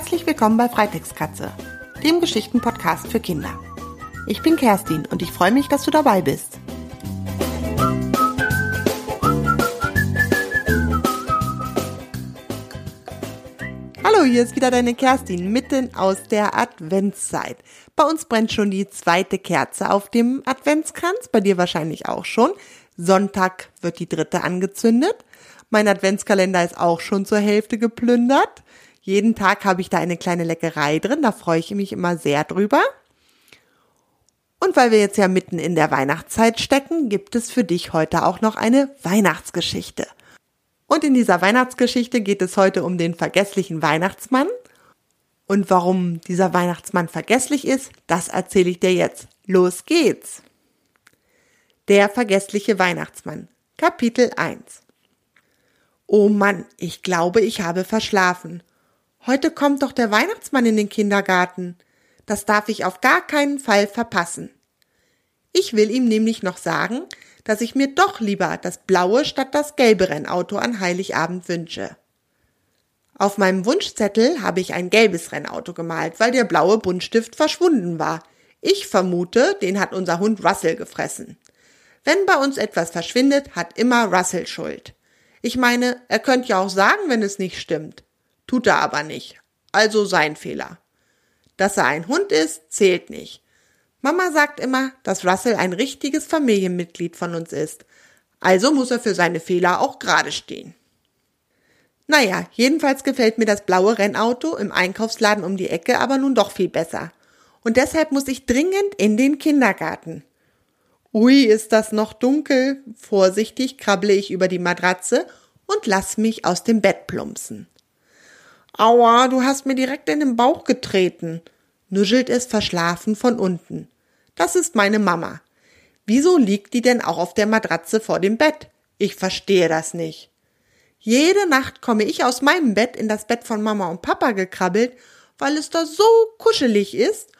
Herzlich willkommen bei Freitextkatze, dem Geschichtenpodcast für Kinder. Ich bin Kerstin und ich freue mich, dass du dabei bist. Hallo, hier ist wieder deine Kerstin mitten aus der Adventszeit. Bei uns brennt schon die zweite Kerze auf dem Adventskranz, bei dir wahrscheinlich auch schon. Sonntag wird die dritte angezündet. Mein Adventskalender ist auch schon zur Hälfte geplündert. Jeden Tag habe ich da eine kleine Leckerei drin, da freue ich mich immer sehr drüber. Und weil wir jetzt ja mitten in der Weihnachtszeit stecken, gibt es für dich heute auch noch eine Weihnachtsgeschichte. Und in dieser Weihnachtsgeschichte geht es heute um den vergesslichen Weihnachtsmann. Und warum dieser Weihnachtsmann vergesslich ist, das erzähle ich dir jetzt. Los geht's! Der vergessliche Weihnachtsmann. Kapitel 1 Oh Mann, ich glaube, ich habe verschlafen. Heute kommt doch der Weihnachtsmann in den Kindergarten. Das darf ich auf gar keinen Fall verpassen. Ich will ihm nämlich noch sagen, dass ich mir doch lieber das blaue statt das gelbe Rennauto an Heiligabend wünsche. Auf meinem Wunschzettel habe ich ein gelbes Rennauto gemalt, weil der blaue Buntstift verschwunden war. Ich vermute, den hat unser Hund Russell gefressen. Wenn bei uns etwas verschwindet, hat immer Russell Schuld. Ich meine, er könnte ja auch sagen, wenn es nicht stimmt. Tut er aber nicht. Also sein Fehler. Dass er ein Hund ist, zählt nicht. Mama sagt immer, dass Russell ein richtiges Familienmitglied von uns ist. Also muss er für seine Fehler auch gerade stehen. Naja, jedenfalls gefällt mir das blaue Rennauto im Einkaufsladen um die Ecke aber nun doch viel besser. Und deshalb muss ich dringend in den Kindergarten. Ui, ist das noch dunkel. Vorsichtig krabble ich über die Matratze und lass mich aus dem Bett plumpsen. Aua, du hast mir direkt in den Bauch getreten, nuschelt es verschlafen von unten. Das ist meine Mama. Wieso liegt die denn auch auf der Matratze vor dem Bett? Ich verstehe das nicht. Jede Nacht komme ich aus meinem Bett in das Bett von Mama und Papa gekrabbelt, weil es da so kuschelig ist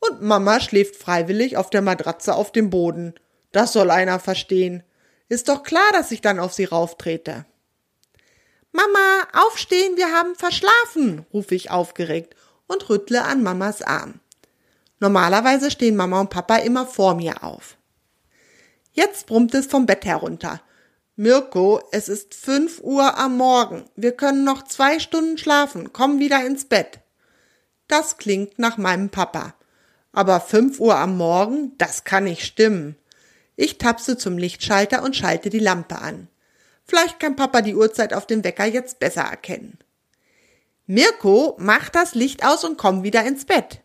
und Mama schläft freiwillig auf der Matratze auf dem Boden. Das soll einer verstehen. Ist doch klar, dass ich dann auf sie rauftrete. Mama, aufstehen, wir haben verschlafen, rufe ich aufgeregt und rüttle an Mamas Arm. Normalerweise stehen Mama und Papa immer vor mir auf. Jetzt brummt es vom Bett herunter. Mirko, es ist fünf Uhr am Morgen. Wir können noch zwei Stunden schlafen. Komm wieder ins Bett. Das klingt nach meinem Papa. Aber fünf Uhr am Morgen, das kann nicht stimmen. Ich tapse zum Lichtschalter und schalte die Lampe an. Vielleicht kann Papa die Uhrzeit auf dem Wecker jetzt besser erkennen. Mirko, mach das Licht aus und komm wieder ins Bett.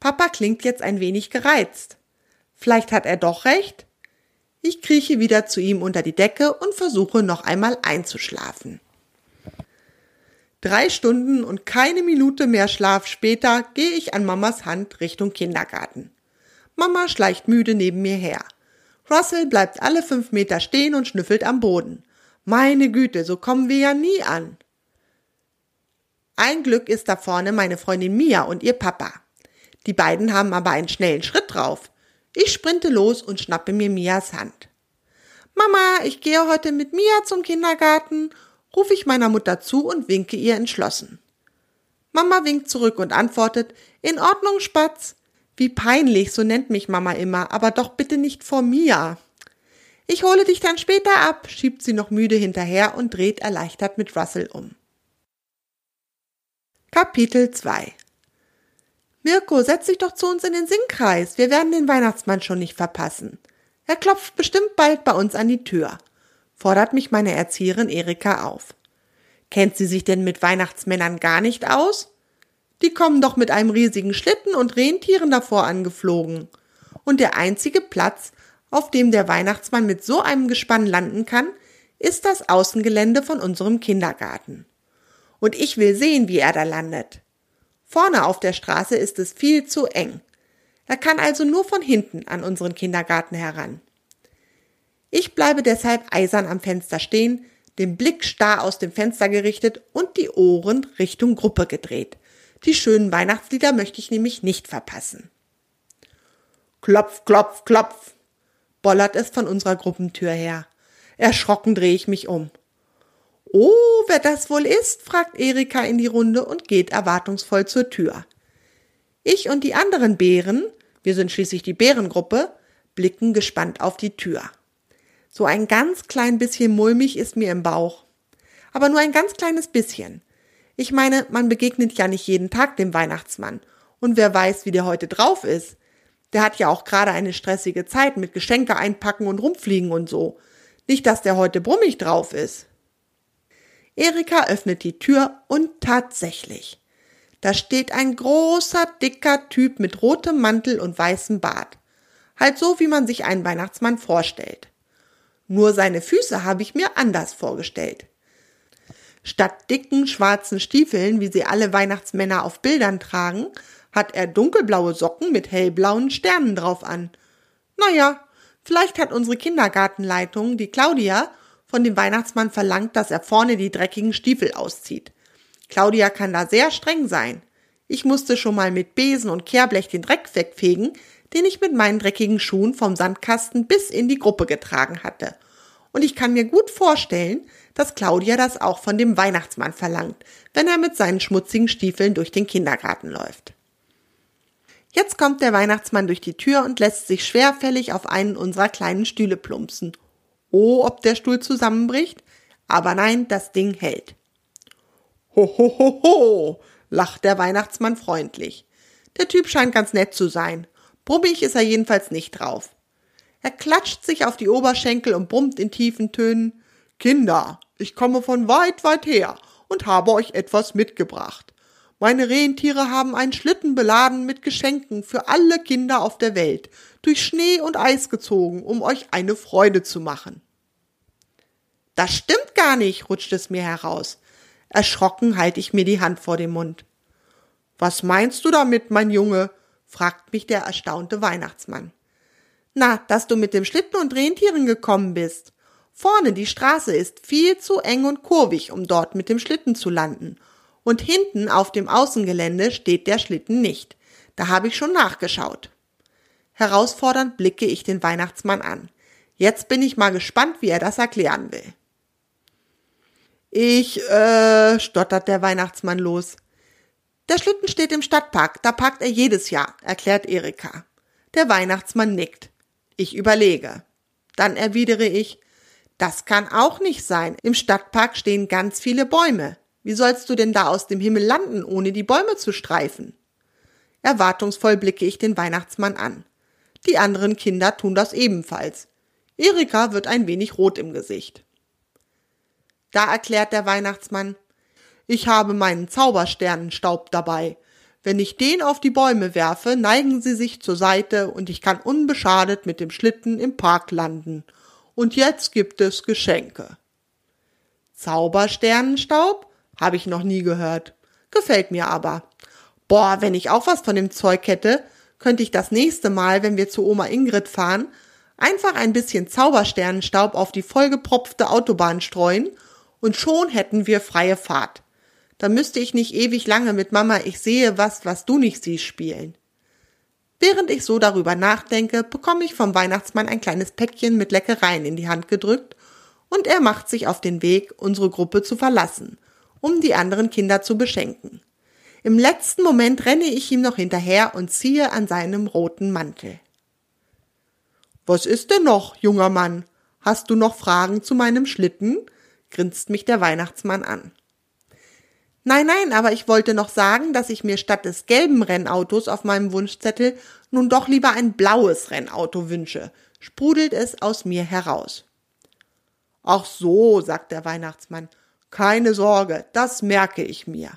Papa klingt jetzt ein wenig gereizt. Vielleicht hat er doch recht? Ich krieche wieder zu ihm unter die Decke und versuche noch einmal einzuschlafen. Drei Stunden und keine Minute mehr Schlaf später gehe ich an Mamas Hand Richtung Kindergarten. Mama schleicht müde neben mir her. Russell bleibt alle fünf Meter stehen und schnüffelt am Boden. Meine Güte, so kommen wir ja nie an. Ein Glück ist da vorne meine Freundin Mia und ihr Papa. Die beiden haben aber einen schnellen Schritt drauf. Ich sprinte los und schnappe mir Mias Hand. Mama, ich gehe heute mit Mia zum Kindergarten rufe ich meiner Mutter zu und winke ihr entschlossen. Mama winkt zurück und antwortet, in Ordnung, Spatz. Wie peinlich, so nennt mich Mama immer, aber doch bitte nicht vor mir. Ich hole dich dann später ab, schiebt sie noch müde hinterher und dreht erleichtert mit Russell um. Kapitel 2 Mirko, setz dich doch zu uns in den Singkreis. Wir werden den Weihnachtsmann schon nicht verpassen. Er klopft bestimmt bald bei uns an die Tür fordert mich meine Erzieherin Erika auf. Kennt sie sich denn mit Weihnachtsmännern gar nicht aus? Die kommen doch mit einem riesigen Schlitten und Rentieren davor angeflogen. Und der einzige Platz, auf dem der Weihnachtsmann mit so einem Gespann landen kann, ist das Außengelände von unserem Kindergarten. Und ich will sehen, wie er da landet. Vorne auf der Straße ist es viel zu eng. Er kann also nur von hinten an unseren Kindergarten heran. Ich bleibe deshalb eisern am Fenster stehen, den Blick starr aus dem Fenster gerichtet und die Ohren Richtung Gruppe gedreht. Die schönen Weihnachtslieder möchte ich nämlich nicht verpassen. Klopf, klopf, klopf, bollert es von unserer Gruppentür her. Erschrocken drehe ich mich um. Oh, wer das wohl ist? fragt Erika in die Runde und geht erwartungsvoll zur Tür. Ich und die anderen Bären, wir sind schließlich die Bärengruppe, blicken gespannt auf die Tür. So ein ganz klein bisschen mulmig ist mir im Bauch. Aber nur ein ganz kleines bisschen. Ich meine, man begegnet ja nicht jeden Tag dem Weihnachtsmann. Und wer weiß, wie der heute drauf ist. Der hat ja auch gerade eine stressige Zeit mit Geschenke einpacken und rumfliegen und so. Nicht, dass der heute brummig drauf ist. Erika öffnet die Tür und tatsächlich. Da steht ein großer, dicker Typ mit rotem Mantel und weißem Bart. Halt so, wie man sich einen Weihnachtsmann vorstellt. Nur seine Füße habe ich mir anders vorgestellt. Statt dicken schwarzen Stiefeln, wie sie alle Weihnachtsmänner auf Bildern tragen, hat er dunkelblaue Socken mit hellblauen Sternen drauf an. Naja, vielleicht hat unsere Kindergartenleitung, die Claudia, von dem Weihnachtsmann verlangt, dass er vorne die dreckigen Stiefel auszieht. Claudia kann da sehr streng sein. Ich musste schon mal mit Besen und Kehrblech den Dreck wegfegen, den ich mit meinen dreckigen Schuhen vom Sandkasten bis in die Gruppe getragen hatte. Und ich kann mir gut vorstellen, dass Claudia das auch von dem Weihnachtsmann verlangt, wenn er mit seinen schmutzigen Stiefeln durch den Kindergarten läuft. Jetzt kommt der Weihnachtsmann durch die Tür und lässt sich schwerfällig auf einen unserer kleinen Stühle plumpsen. Oh, ob der Stuhl zusammenbricht? Aber nein, das Ding hält. Ho, ho, ho, ho, lacht der Weihnachtsmann freundlich. Der Typ scheint ganz nett zu sein. Brummig ist er jedenfalls nicht drauf. Er klatscht sich auf die Oberschenkel und brummt in tiefen Tönen. Kinder, ich komme von weit, weit her und habe euch etwas mitgebracht. Meine Rentiere haben einen Schlitten beladen mit Geschenken für alle Kinder auf der Welt, durch Schnee und Eis gezogen, um euch eine Freude zu machen. Das stimmt gar nicht, rutscht es mir heraus. Erschrocken halte ich mir die Hand vor den Mund. Was meinst du damit, mein Junge? fragt mich der erstaunte Weihnachtsmann. Na, dass du mit dem Schlitten und Rentieren gekommen bist. Vorne die Straße ist viel zu eng und kurvig, um dort mit dem Schlitten zu landen und hinten auf dem Außengelände steht der Schlitten nicht. Da habe ich schon nachgeschaut. Herausfordernd blicke ich den Weihnachtsmann an. Jetzt bin ich mal gespannt, wie er das erklären will. Ich, äh, stottert der Weihnachtsmann los. Der Schlitten steht im Stadtpark, da parkt er jedes Jahr, erklärt Erika. Der Weihnachtsmann nickt. Ich überlege. Dann erwidere ich, das kann auch nicht sein. Im Stadtpark stehen ganz viele Bäume. Wie sollst du denn da aus dem Himmel landen, ohne die Bäume zu streifen? Erwartungsvoll blicke ich den Weihnachtsmann an. Die anderen Kinder tun das ebenfalls. Erika wird ein wenig rot im Gesicht. Da erklärt der Weihnachtsmann, ich habe meinen Zaubersternenstaub dabei. Wenn ich den auf die Bäume werfe, neigen sie sich zur Seite und ich kann unbeschadet mit dem Schlitten im Park landen. Und jetzt gibt es Geschenke. Zaubersternenstaub? Habe ich noch nie gehört. Gefällt mir aber. Boah, wenn ich auch was von dem Zeug hätte, könnte ich das nächste Mal, wenn wir zu Oma Ingrid fahren, einfach ein bisschen Zaubersternenstaub auf die vollgepropfte Autobahn streuen und schon hätten wir freie Fahrt. Da müsste ich nicht ewig lange mit Mama Ich sehe was, was du nicht siehst spielen. Während ich so darüber nachdenke, bekomme ich vom Weihnachtsmann ein kleines Päckchen mit Leckereien in die Hand gedrückt und er macht sich auf den Weg, unsere Gruppe zu verlassen um die anderen Kinder zu beschenken. Im letzten Moment renne ich ihm noch hinterher und ziehe an seinem roten Mantel. Was ist denn noch, junger Mann? Hast du noch Fragen zu meinem Schlitten? grinst mich der Weihnachtsmann an. Nein, nein, aber ich wollte noch sagen, dass ich mir statt des gelben Rennautos auf meinem Wunschzettel nun doch lieber ein blaues Rennauto wünsche, sprudelt es aus mir heraus. Ach so, sagt der Weihnachtsmann, keine Sorge, das merke ich mir.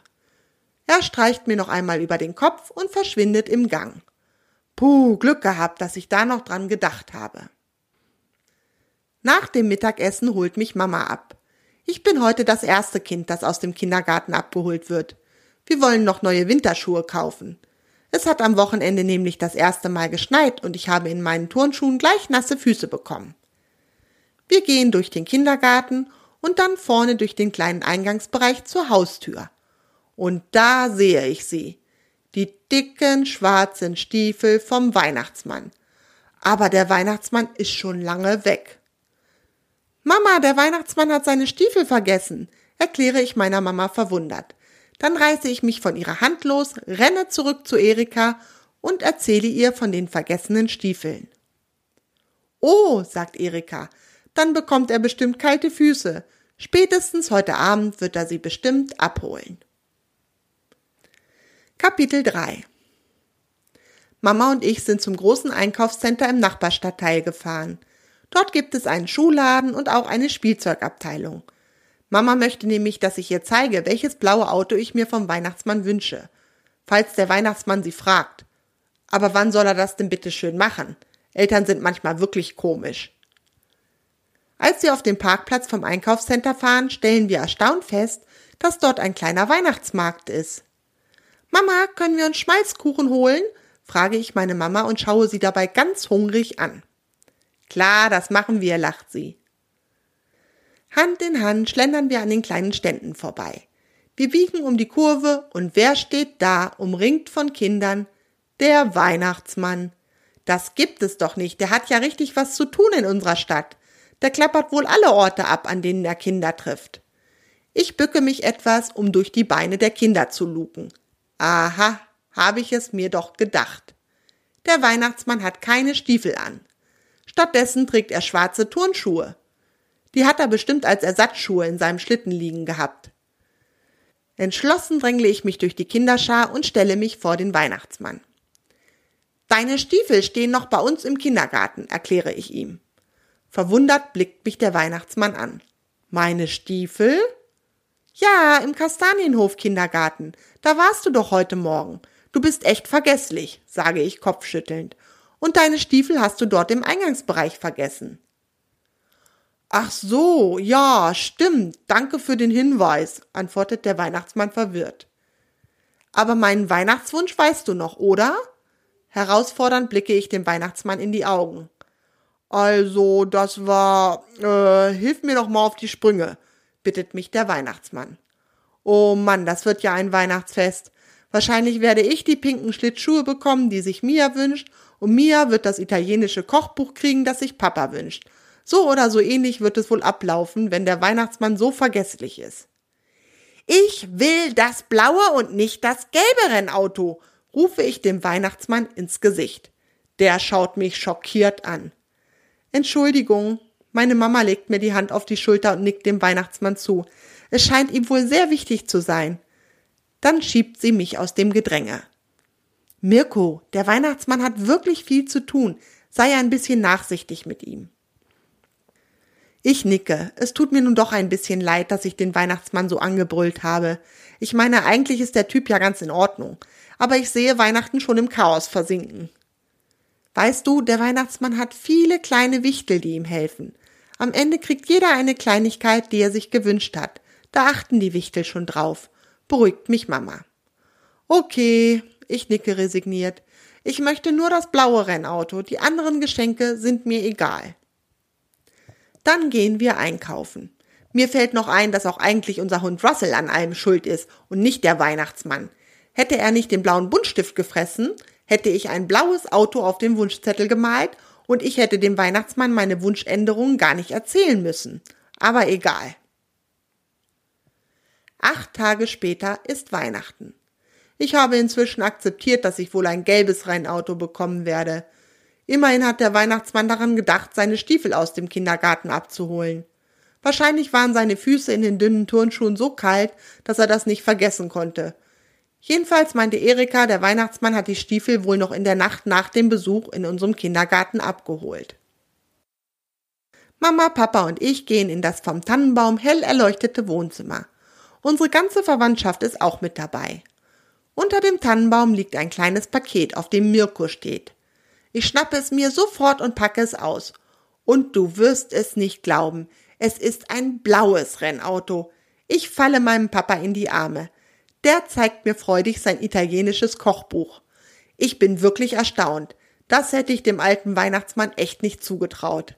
Er streicht mir noch einmal über den Kopf und verschwindet im Gang. Puh, Glück gehabt, dass ich da noch dran gedacht habe. Nach dem Mittagessen holt mich Mama ab. Ich bin heute das erste Kind, das aus dem Kindergarten abgeholt wird. Wir wollen noch neue Winterschuhe kaufen. Es hat am Wochenende nämlich das erste Mal geschneit und ich habe in meinen Turnschuhen gleich nasse Füße bekommen. Wir gehen durch den Kindergarten und dann vorne durch den kleinen Eingangsbereich zur Haustür. Und da sehe ich sie. Die dicken schwarzen Stiefel vom Weihnachtsmann. Aber der Weihnachtsmann ist schon lange weg. Mama, der Weihnachtsmann hat seine Stiefel vergessen, erkläre ich meiner Mama verwundert. Dann reiße ich mich von ihrer Hand los, renne zurück zu Erika und erzähle ihr von den vergessenen Stiefeln. Oh, sagt Erika, dann bekommt er bestimmt kalte Füße. Spätestens heute Abend wird er sie bestimmt abholen. Kapitel 3 Mama und ich sind zum großen Einkaufscenter im Nachbarstadtteil gefahren. Dort gibt es einen Schuhladen und auch eine Spielzeugabteilung. Mama möchte nämlich, dass ich ihr zeige, welches blaue Auto ich mir vom Weihnachtsmann wünsche. Falls der Weihnachtsmann sie fragt. Aber wann soll er das denn bitte schön machen? Eltern sind manchmal wirklich komisch. Als wir auf dem Parkplatz vom Einkaufscenter fahren, stellen wir erstaunt fest, dass dort ein kleiner Weihnachtsmarkt ist. Mama, können wir uns Schmalzkuchen holen? frage ich meine Mama und schaue sie dabei ganz hungrig an. Klar, das machen wir, lacht sie. Hand in Hand schlendern wir an den kleinen Ständen vorbei. Wir biegen um die Kurve und wer steht da, umringt von Kindern? Der Weihnachtsmann. Das gibt es doch nicht, der hat ja richtig was zu tun in unserer Stadt. Der klappert wohl alle Orte ab, an denen er Kinder trifft. Ich bücke mich etwas, um durch die Beine der Kinder zu luken. Aha, habe ich es mir doch gedacht. Der Weihnachtsmann hat keine Stiefel an. Stattdessen trägt er schwarze Turnschuhe. Die hat er bestimmt als Ersatzschuhe in seinem Schlitten liegen gehabt. Entschlossen drängle ich mich durch die Kinderschar und stelle mich vor den Weihnachtsmann. Deine Stiefel stehen noch bei uns im Kindergarten, erkläre ich ihm. Verwundert blickt mich der Weihnachtsmann an. Meine Stiefel? Ja, im Kastanienhof Kindergarten. Da warst du doch heute Morgen. Du bist echt vergesslich, sage ich kopfschüttelnd. Und deine Stiefel hast du dort im Eingangsbereich vergessen. Ach so, ja, stimmt. Danke für den Hinweis, antwortet der Weihnachtsmann verwirrt. Aber meinen Weihnachtswunsch weißt du noch, oder? Herausfordernd blicke ich dem Weihnachtsmann in die Augen. Also, das war, äh, hilf mir doch mal auf die Sprünge, bittet mich der Weihnachtsmann. Oh Mann, das wird ja ein Weihnachtsfest. Wahrscheinlich werde ich die pinken Schlittschuhe bekommen, die sich Mia wünscht, und Mia wird das italienische Kochbuch kriegen, das sich Papa wünscht. So oder so ähnlich wird es wohl ablaufen, wenn der Weihnachtsmann so vergesslich ist. Ich will das blaue und nicht das gelbe Rennauto, rufe ich dem Weihnachtsmann ins Gesicht. Der schaut mich schockiert an. Entschuldigung, meine Mama legt mir die Hand auf die Schulter und nickt dem Weihnachtsmann zu. Es scheint ihm wohl sehr wichtig zu sein. Dann schiebt sie mich aus dem Gedränge. Mirko, der Weihnachtsmann hat wirklich viel zu tun. Sei ein bisschen nachsichtig mit ihm. Ich nicke. Es tut mir nun doch ein bisschen leid, dass ich den Weihnachtsmann so angebrüllt habe. Ich meine, eigentlich ist der Typ ja ganz in Ordnung. Aber ich sehe Weihnachten schon im Chaos versinken. Weißt du, der Weihnachtsmann hat viele kleine Wichtel, die ihm helfen. Am Ende kriegt jeder eine Kleinigkeit, die er sich gewünscht hat. Da achten die Wichtel schon drauf beruhigt mich Mama. Okay, ich nicke resigniert. Ich möchte nur das blaue Rennauto, die anderen Geschenke sind mir egal. Dann gehen wir einkaufen. Mir fällt noch ein, dass auch eigentlich unser Hund Russell an allem schuld ist und nicht der Weihnachtsmann. Hätte er nicht den blauen Buntstift gefressen, hätte ich ein blaues Auto auf dem Wunschzettel gemalt und ich hätte dem Weihnachtsmann meine Wunschänderungen gar nicht erzählen müssen. Aber egal. Acht Tage später ist Weihnachten. Ich habe inzwischen akzeptiert, dass ich wohl ein gelbes Rennauto bekommen werde. Immerhin hat der Weihnachtsmann daran gedacht, seine Stiefel aus dem Kindergarten abzuholen. Wahrscheinlich waren seine Füße in den dünnen Turnschuhen so kalt, dass er das nicht vergessen konnte. Jedenfalls meinte Erika, der Weihnachtsmann hat die Stiefel wohl noch in der Nacht nach dem Besuch in unserem Kindergarten abgeholt. Mama, Papa und ich gehen in das vom Tannenbaum hell erleuchtete Wohnzimmer. Unsere ganze Verwandtschaft ist auch mit dabei. Unter dem Tannenbaum liegt ein kleines Paket, auf dem Mirko steht. Ich schnappe es mir sofort und packe es aus. Und du wirst es nicht glauben, es ist ein blaues Rennauto. Ich falle meinem Papa in die Arme. Der zeigt mir freudig sein italienisches Kochbuch. Ich bin wirklich erstaunt. Das hätte ich dem alten Weihnachtsmann echt nicht zugetraut.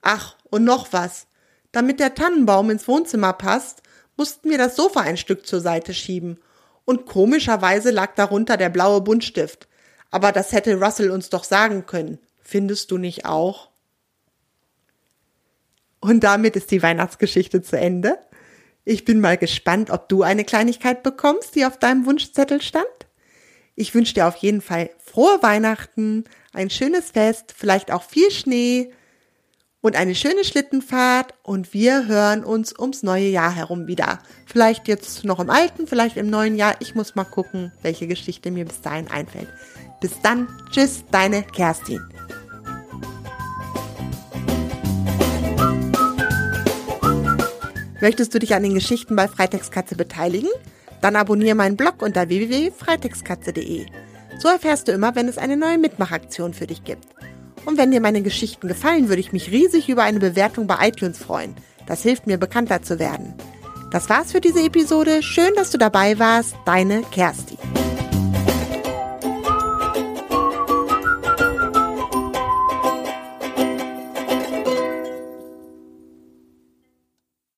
Ach, und noch was. Damit der Tannenbaum ins Wohnzimmer passt, mussten wir das Sofa ein Stück zur Seite schieben. Und komischerweise lag darunter der blaue Buntstift. Aber das hätte Russell uns doch sagen können. Findest du nicht auch? Und damit ist die Weihnachtsgeschichte zu Ende. Ich bin mal gespannt, ob du eine Kleinigkeit bekommst, die auf deinem Wunschzettel stand. Ich wünsche dir auf jeden Fall frohe Weihnachten, ein schönes Fest, vielleicht auch viel Schnee und eine schöne Schlittenfahrt und wir hören uns ums neue Jahr herum wieder. Vielleicht jetzt noch im alten, vielleicht im neuen Jahr. Ich muss mal gucken, welche Geschichte mir bis dahin einfällt. Bis dann, tschüss, deine Kerstin. Möchtest du dich an den Geschichten bei Freitextkatze beteiligen? Dann abonniere meinen Blog unter www.freitextkatze.de. So erfährst du immer, wenn es eine neue Mitmachaktion für dich gibt. Und wenn dir meine Geschichten gefallen, würde ich mich riesig über eine Bewertung bei iTunes freuen. Das hilft mir, bekannter zu werden. Das war's für diese Episode. Schön, dass du dabei warst. Deine Kerstin.